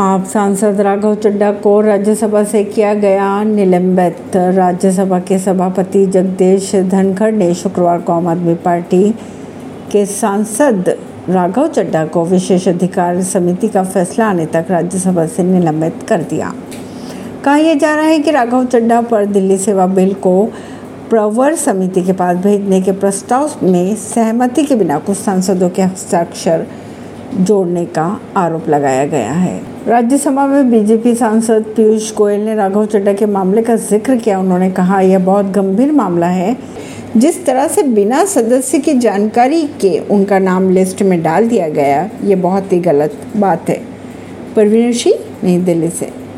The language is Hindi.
आप सांसद राघव चड्डा को राज्यसभा से किया गया निलंबित। राज्यसभा के सभापति जगदीश धनखड़ ने शुक्रवार को आम आदमी पार्टी के सांसद राघव चड्डा को विशेष अधिकार समिति का फैसला आने तक राज्यसभा से निलंबित कर दिया। कहा यह जा रहा है कि राघव चड्डा पर दिल्ली सेवा बिल को प्रवर समिति के पास भेजने के प्रस्ताव में सहमति के बिना कुछ सांसदों के हस्ताक्षर जोड़ने का आरोप लगाया गया है। राज्यसभा में बीजेपी सांसद पीयूष गोयल ने राघव चड्डा के मामले का ज़िक्र किया। उन्होंने कहा, यह बहुत गंभीर मामला है। जिस तरह से बिना सदस्य की जानकारी के उनका नाम लिस्ट में डाल दिया गया ये बहुत ही गलत बात है। परवीन सिंह, नई दिल्ली से।